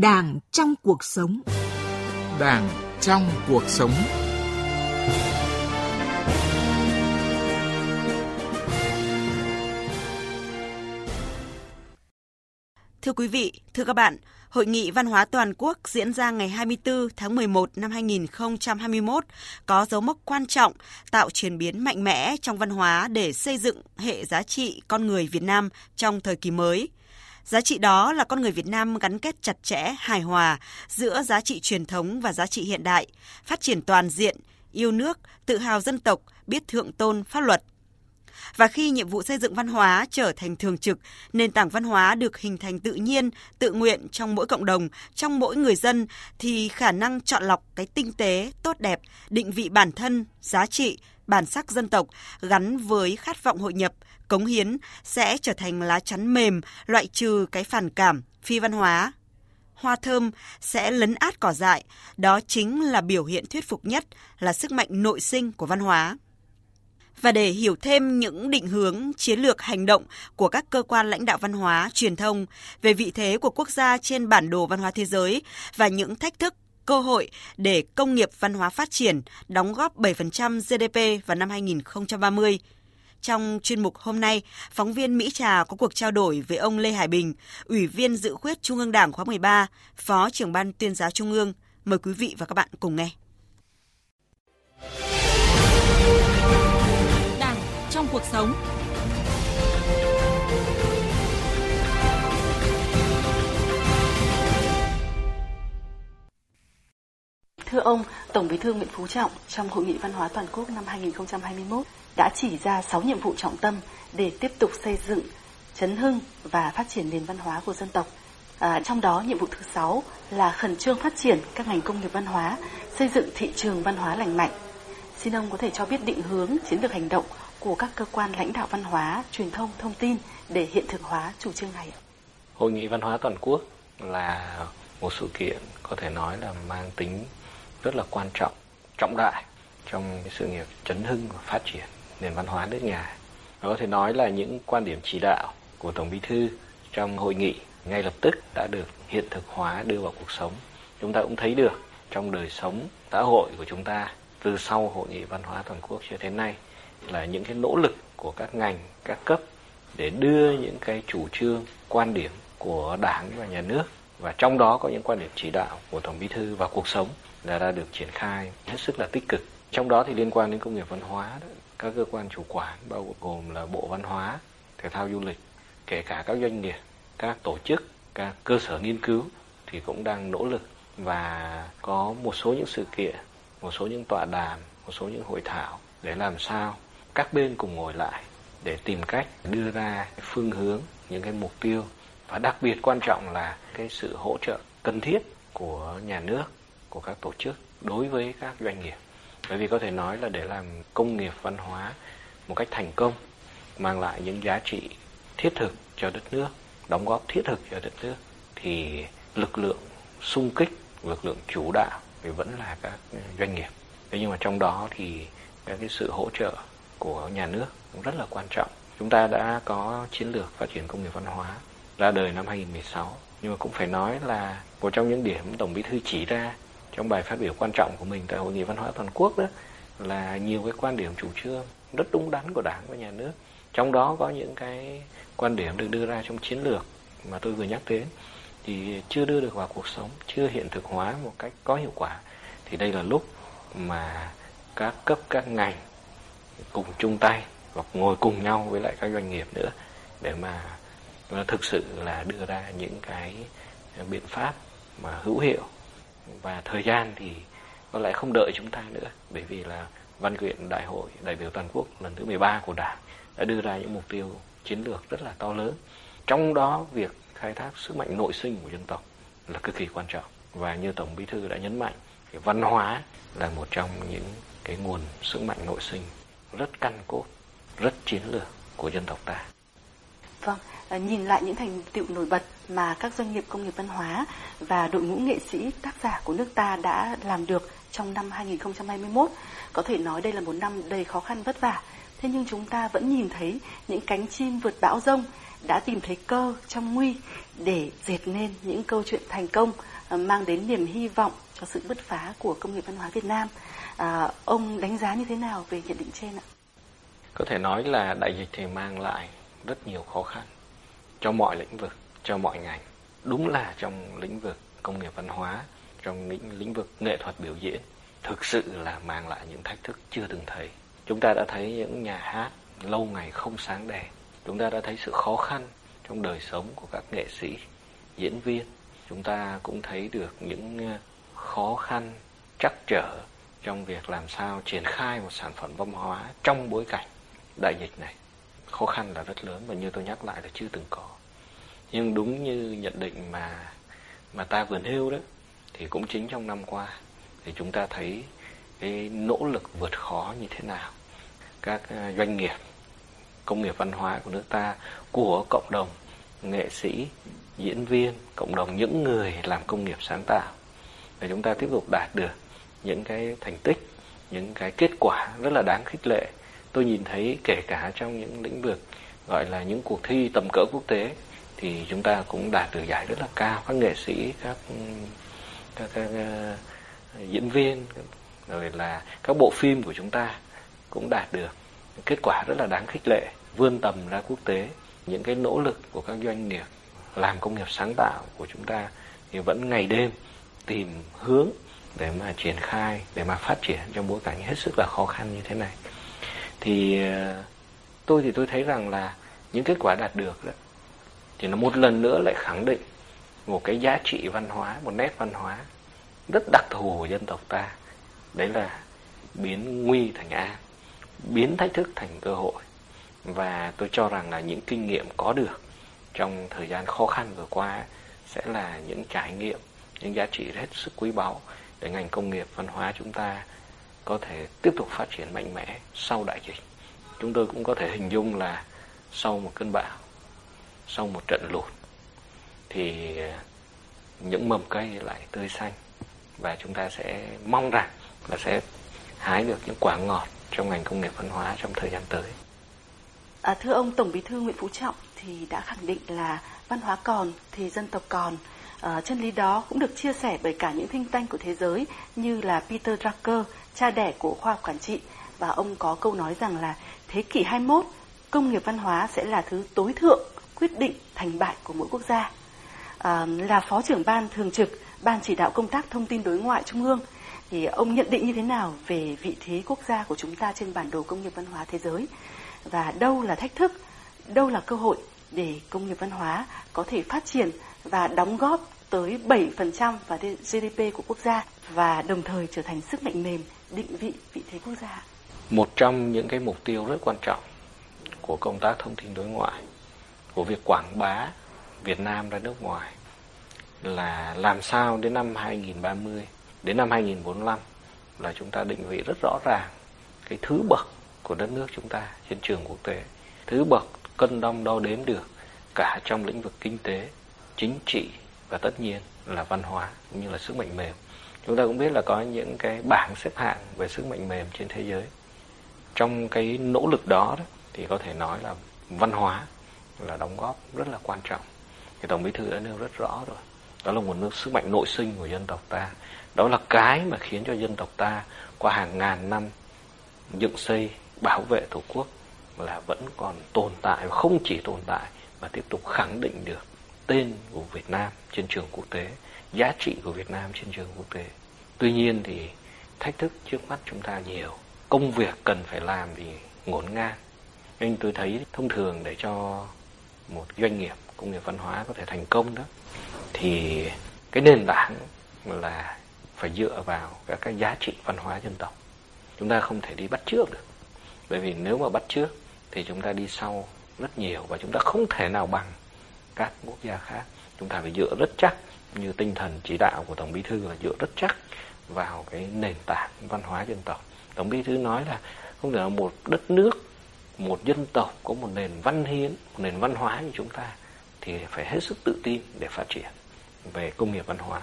Đảng trong cuộc sống. Đảng trong cuộc sống. Thưa quý vị, thưa các bạn, Hội nghị Văn hóa Toàn quốc diễn ra ngày 24 tháng 11 năm 2021 có dấu mốc quan trọng tạo chuyển biến mạnh mẽ trong văn hóa để xây dựng hệ giá trị con người Việt Nam trong thời kỳ mới. Giá trị đó là con người Việt Nam gắn kết chặt chẽ, hài hòa giữa giá trị truyền thống và giá trị hiện đại, phát triển toàn diện, yêu nước, tự hào dân tộc, biết thượng tôn pháp luật – và khi nhiệm vụ xây dựng văn hóa trở thành thường trực, nền tảng văn hóa được hình thành tự nhiên, tự nguyện trong mỗi cộng đồng, trong mỗi người dân thì khả năng chọn lọc cái tinh tế, tốt đẹp, định vị bản thân, giá trị, bản sắc dân tộc gắn với khát vọng hội nhập, cống hiến sẽ trở thành lá chắn mềm loại trừ cái phản cảm, phi văn hóa, hoa thơm sẽ lấn át cỏ dại, đó chính là biểu hiện thuyết phục nhất là sức mạnh nội sinh của văn hóa. Và để hiểu thêm những định hướng, chiến lược hành động của các cơ quan lãnh đạo văn hóa, truyền thông về vị thế của quốc gia trên bản đồ văn hóa thế giới và những thách thức cơ hội để công nghiệp văn hóa phát triển, đóng góp 7% GDP vào năm 2030. Trong chuyên mục hôm nay, phóng viên Mỹ Trà có cuộc trao đổi với ông Lê Hải Bình, Ủy viên dự khuyết Trung ương Đảng khóa 13, Phó trưởng ban tuyên giáo Trung ương. Mời quý vị và các bạn cùng nghe. đảng trong cuộc sống. Ông, Tổng Bí thư Nguyễn Phú Trọng trong Hội nghị Văn hóa Toàn quốc năm 2021 đã chỉ ra 6 nhiệm vụ trọng tâm để tiếp tục xây dựng, chấn hưng và phát triển nền văn hóa của dân tộc. À, trong đó nhiệm vụ thứ 6 là khẩn trương phát triển các ngành công nghiệp văn hóa, xây dựng thị trường văn hóa lành mạnh. Xin ông có thể cho biết định hướng chiến lược hành động của các cơ quan lãnh đạo văn hóa, truyền thông, thông tin để hiện thực hóa chủ trương này? Hội nghị văn hóa toàn quốc là một sự kiện có thể nói là mang tính rất là quan trọng, trọng đại trong sự nghiệp chấn hưng và phát triển nền văn hóa nước nhà. Và có thể nói là những quan điểm chỉ đạo của Tổng Bí thư trong hội nghị ngay lập tức đã được hiện thực hóa đưa vào cuộc sống. Chúng ta cũng thấy được trong đời sống xã hội của chúng ta từ sau hội nghị văn hóa toàn quốc cho đến nay là những cái nỗ lực của các ngành các cấp để đưa những cái chủ trương quan điểm của đảng và nhà nước và trong đó có những quan điểm chỉ đạo của tổng bí thư vào cuộc sống là đã được triển khai hết sức là tích cực. Trong đó thì liên quan đến công nghiệp văn hóa đó, các cơ quan chủ quản bao gồm là bộ văn hóa thể thao du lịch kể cả các doanh nghiệp các tổ chức các cơ sở nghiên cứu thì cũng đang nỗ lực và có một số những sự kiện một số những tọa đàm một số những hội thảo để làm sao các bên cùng ngồi lại để tìm cách đưa ra phương hướng những cái mục tiêu. Và đặc biệt quan trọng là cái sự hỗ trợ cần thiết của nhà nước của các tổ chức đối với các doanh nghiệp bởi vì có thể nói là để làm công nghiệp văn hóa một cách thành công, mang lại những giá trị thiết thực cho đất nước, đóng góp thiết thực cho đất nước, thì lực lượng sung kích, lực lượng chủ đạo thì vẫn là các doanh nghiệp thế nhưng mà trong đó thì các cái sự hỗ trợ của nhà nước cũng rất là quan trọng. Chúng ta đã có chiến lược phát triển công nghiệp văn hóa ra đời năm 2016 nhưng mà cũng phải nói là một trong những điểm tổng bí thư chỉ ra trong bài phát biểu quan trọng của mình tại hội nghị văn hóa toàn quốc đó, là nhiều cái quan điểm chủ trương rất đúng đắn của đảng và nhà nước. Trong đó có những cái quan điểm được đưa ra trong chiến lược mà tôi vừa nhắc đến, thì chưa đưa được vào cuộc sống, chưa hiện thực hóa một cách có hiệu quả. Thì đây là lúc mà các cấp, các ngành cùng chung tay hoặc ngồi cùng nhau với lại các doanh nghiệp nữa để mà thực sự là đưa ra những cái biện pháp mà hữu hiệu và thời gian thì có lẽ không đợi chúng ta nữa bởi vì là văn kiện đại hội đại biểu toàn quốc lần thứ 13 của đảng đã đưa ra những mục tiêu chiến lược rất là to lớn trong đó việc khai thác sức mạnh nội sinh của dân tộc là cực kỳ quan trọng và như tổng bí thư đã nhấn mạnh thì văn hóa là một trong những cái nguồn sức mạnh nội sinh rất căn cốt, rất chiến lược của dân tộc ta. Vâng, ờ, nhìn lại những thành tựu nổi bật mà các doanh nghiệp công nghiệp văn hóa và đội ngũ nghệ sĩ tác giả của nước ta đã làm được trong năm 2021, có thể nói đây là một năm đầy khó khăn vất vả. Thế nhưng chúng ta vẫn nhìn thấy những cánh chim vượt bão rông đã tìm thấy cơ trong nguy để dệt nên những câu chuyện thành công ờ, mang đến niềm hy vọng cho sự bứt phá của công nghiệp văn hóa Việt Nam. À, ông đánh giá như thế nào về nhận định trên ạ? Có thể nói là đại dịch thì mang lại rất nhiều khó khăn cho mọi lĩnh vực, cho mọi ngành. Đúng là trong lĩnh vực công nghiệp văn hóa, trong lĩnh, lĩnh vực nghệ thuật biểu diễn, thực sự là mang lại những thách thức chưa từng thấy. Chúng ta đã thấy những nhà hát lâu ngày không sáng đèn. Chúng ta đã thấy sự khó khăn trong đời sống của các nghệ sĩ, diễn viên. Chúng ta cũng thấy được những ờ, khó khăn, trắc trở trong việc làm sao triển khai một sản phẩm văn hóa trong bối cảnh đại dịch này. Khó khăn là rất lớn và như tôi nhắc lại là chưa từng có. Nhưng đúng như nhận định mà mà ta vừa nêu đó, thì cũng chính trong năm qua thì chúng ta thấy cái nỗ lực vượt khó như thế nào các à, doanh nghiệp, công nghiệp văn hóa của nước ta, của cộng đồng nghệ sĩ, diễn viên, cộng đồng những người làm công nghiệp sáng tạo, để chúng ta tiếp tục đạt được những cái thành tích, những cái kết quả rất là đáng khích lệ tôi nhìn thấy kể cả trong những lĩnh vực gọi là những cuộc thi tầm cỡ quốc tế thì chúng ta cũng đạt được giải rất là cao. Các nghệ sĩ các các, các uh, diễn viên rồi là các bộ phim của chúng ta cũng đạt được kết quả rất là đáng khích lệ vươn tầm ra quốc tế. Những cái nỗ lực của các doanh nghiệp làm công nghiệp sáng tạo của chúng ta thì vẫn ngày đêm tìm hướng để mà triển khai để mà phát triển trong bối cảnh hết sức là khó khăn như thế này thì ờ, tôi thì tôi thấy rằng là những kết quả đạt được đó, thì nó một lần nữa lại khẳng định một cái giá trị văn hóa, một nét văn hóa rất đặc thù của dân tộc ta. Đấy là biến nguy thành an, biến thách thức thành cơ hội. Và tôi cho rằng là những kinh nghiệm có được trong thời gian khó khăn vừa qua sẽ là những trải nghiệm, những giá trị hết sức quý báu để ngành công nghiệp văn hóa chúng ta có thể tiếp tục phát triển mạnh mẽ sau đại dịch chúng tôi cũng có thể hình dung là sau một cơn bão sau một trận lụt thì những mầm cây lại tươi xanh và chúng ta sẽ mong rằng là sẽ hái được những quả ngọt trong ngành công nghiệp văn hóa trong thời gian tới. À, thưa ông Tổng Bí thư Nguyễn Phú Trọng thì đã khẳng định là văn hóa còn thì dân tộc còn. À, chân lý đó cũng được chia sẻ bởi cả những thinh tanh của thế giới như là Peter Drucker, cha đẻ của khoa học quản trị. Và ông có câu nói rằng là thế kỷ 21 công nghiệp văn hóa sẽ là thứ tối thượng quyết định thành bại của mỗi quốc gia. À, là phó trưởng ban thường trực ban chỉ đạo công tác thông tin đối ngoại trung ương. Thì ông nhận định như thế nào về vị thế quốc gia của chúng ta trên bản đồ công nghiệp văn hóa thế giới? Và đâu là thách thức, đâu là cơ hội để công nghiệp văn hóa có thể phát triển và đóng góp tới 7% vào GDP của quốc gia và đồng thời trở thành sức mạnh mềm định vị vị thế quốc gia. Một trong những cái mục tiêu rất quan trọng của công tác thông tin đối ngoại, của việc quảng bá Việt Nam ra nước ngoài là làm sao đến năm 2030 đến năm 2045 là chúng ta định vị rất rõ ràng cái thứ bậc của đất nước chúng ta trên trường quốc tế thứ bậc cân đong đo đếm được cả trong lĩnh vực kinh tế chính trị và tất nhiên là văn hóa cũng như là sức mạnh mềm. Chúng ta cũng biết là có những cái bảng xếp hạng về sức mạnh mềm trên thế giới. Trong cái nỗ lực đó, đó thì có thể nói là văn hóa là đóng góp rất là quan trọng. Thì tổng bí thư đã nêu rất rõ rồi. Đó là nguồn nước sức mạnh nội sinh của dân tộc ta. Đó là cái mà khiến cho dân tộc ta qua hàng ngàn năm dựng xây bảo vệ tổ quốc là vẫn còn tồn tại và không chỉ tồn tại mà tiếp tục khẳng định được tên của Việt Nam trên trường quốc tế, giá trị của Việt Nam trên trường quốc tế. Tuy nhiên thì thách thức trước mắt chúng ta nhiều, công việc cần phải làm thì ngổn ngang. Nên tôi thấy thông thường để cho một doanh nghiệp công nghiệp văn hóa có thể thành công đó thì cái nền tảng là phải dựa vào các cái giá trị văn hóa dân tộc chúng ta không thể đi bắt trước được bởi vì nếu mà bắt trước thì chúng ta đi sau rất nhiều và chúng ta không thể nào bằng các quốc gia khác. Chúng ta phải dựa rất chắc như tinh thần chỉ đạo của tổng bí thư là dựa rất chắc vào cái nền tảng văn hóa dân tộc. Tổng bí thư nói là không thể là một đất nước một dân tộc có một nền văn hiến một nền văn hóa như chúng ta thì phải hết sức tự tin để phát triển về công nghiệp văn hóa.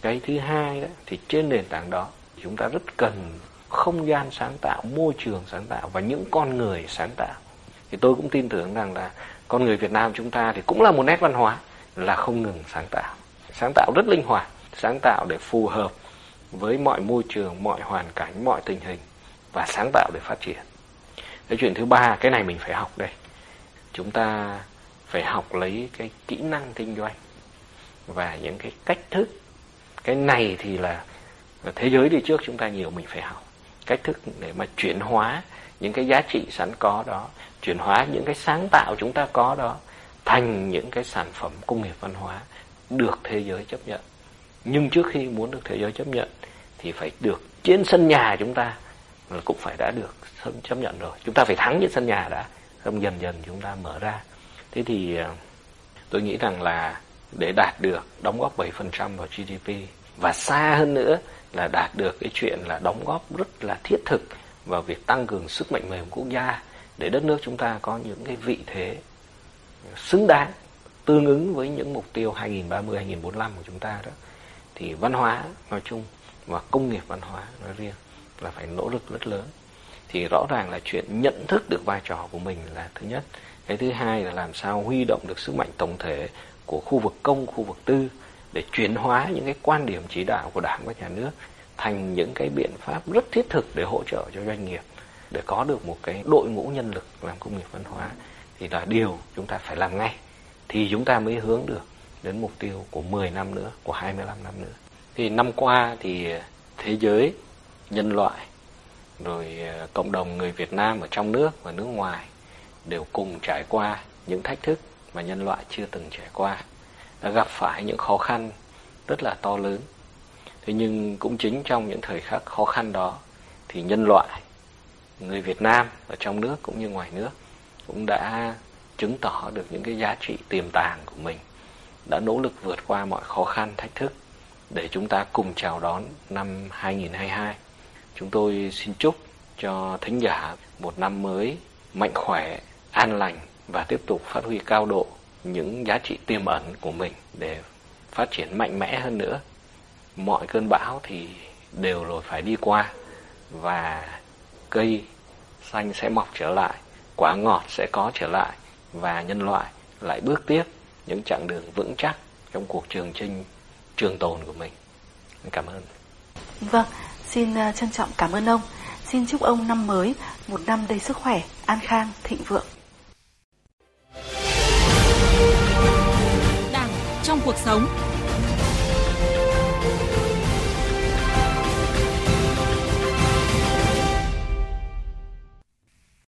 Cái thứ hai đó, thì trên nền tảng đó chúng ta rất cần không gian sáng tạo môi trường sáng tạo và những con người sáng tạo. Thì tôi cũng tin tưởng rằng là con người Việt Nam chúng ta thì cũng là một nét văn hóa là không ngừng sáng tạo. Sáng tạo rất linh hoạt, sáng tạo để phù hợp với mọi môi trường, mọi hoàn cảnh, mọi tình hình và sáng tạo để phát triển. Cái chuyện thứ ba, cái này mình phải học đây. Chúng ta phải học lấy cái kỹ năng kinh doanh và những cái cách thức. Cái này thì là thế giới đi trước chúng ta nhiều mình phải học. Cách thức để mà chuyển hóa những cái giá trị sẵn có đó, chuyển hóa những cái sáng tạo chúng ta có đó thành những cái sản phẩm công nghiệp văn hóa được thế giới chấp nhận. Nhưng trước khi muốn được thế giới chấp nhận thì phải được trên sân nhà chúng ta cũng phải đã được chấp nhận rồi. Chúng ta phải thắng trên sân nhà đã xong dần dần chúng ta mở ra. Thế thì ờ, tôi nghĩ rằng là để đạt được đóng góp 7% vào GDP và xa hơn nữa là đạt được cái chuyện là đóng góp rất là thiết thực vào việc tăng cường sức mạnh mềm quốc gia, để đất nước chúng ta có những cái vị thế xứng đáng, tương ứng với những mục tiêu 2030 2045 của chúng ta đó. Thì văn hóa nói chung và công nghiệp văn hóa nói riêng là phải nỗ lực rất lớn. Thì rõ ràng là chuyện nhận thức được vai trò của mình là thứ nhất. Cái thứ hai là làm sao huy động được sức mạnh tổng thể của khu vực công, khu vực tư để chuyển hóa những cái quan điểm chỉ đạo của đảng và nhà nước thành những cái biện pháp rất thiết thực để hỗ trợ cho doanh nghiệp để có được một cái đội ngũ nhân lực làm công nghiệp văn hóa thì là điều chúng ta phải làm ngay thì chúng ta mới hướng được đến mục tiêu của 10 năm nữa, của 25 năm nữa. Thì năm qua thì thế giới, nhân loại, rồi ờ, cộng đồng người Việt Nam ở trong nước và nước ngoài đều cùng trải qua những thách thức mà nhân loại chưa từng trải qua. Đã gặp phải những khó khăn rất là to lớn. Thế nhưng cũng chính trong những thời khắc khó khăn đó thì nhân loại, người Việt Nam ở trong nước cũng như ngoài nước cũng đã chứng tỏ được những cái giá trị tiềm tàng của mình đã nỗ lực vượt qua mọi khó khăn thách thức để chúng ta cùng chào đón năm 2022. Chúng tôi xin chúc cho thính giả một năm mới mạnh khỏe, an lành và tiếp tục phát huy cao độ những giá trị tiềm ẩn của mình để phát triển mạnh mẽ hơn nữa. Mọi cơn bão thì đều rồi phải đi qua và cây xanh sẽ mọc trở lại, quả ngọt sẽ có trở lại và nhân loại lại bước tiếp những chặng đường vững chắc trong cuộc trường chinh trường tồn của mình. Cảm ơn. Vâng, xin ờ, trân trọng cảm ơn ông. Xin chúc ông năm mới một năm đầy sức khỏe, an khang, thịnh vượng. Đảng trong cuộc sống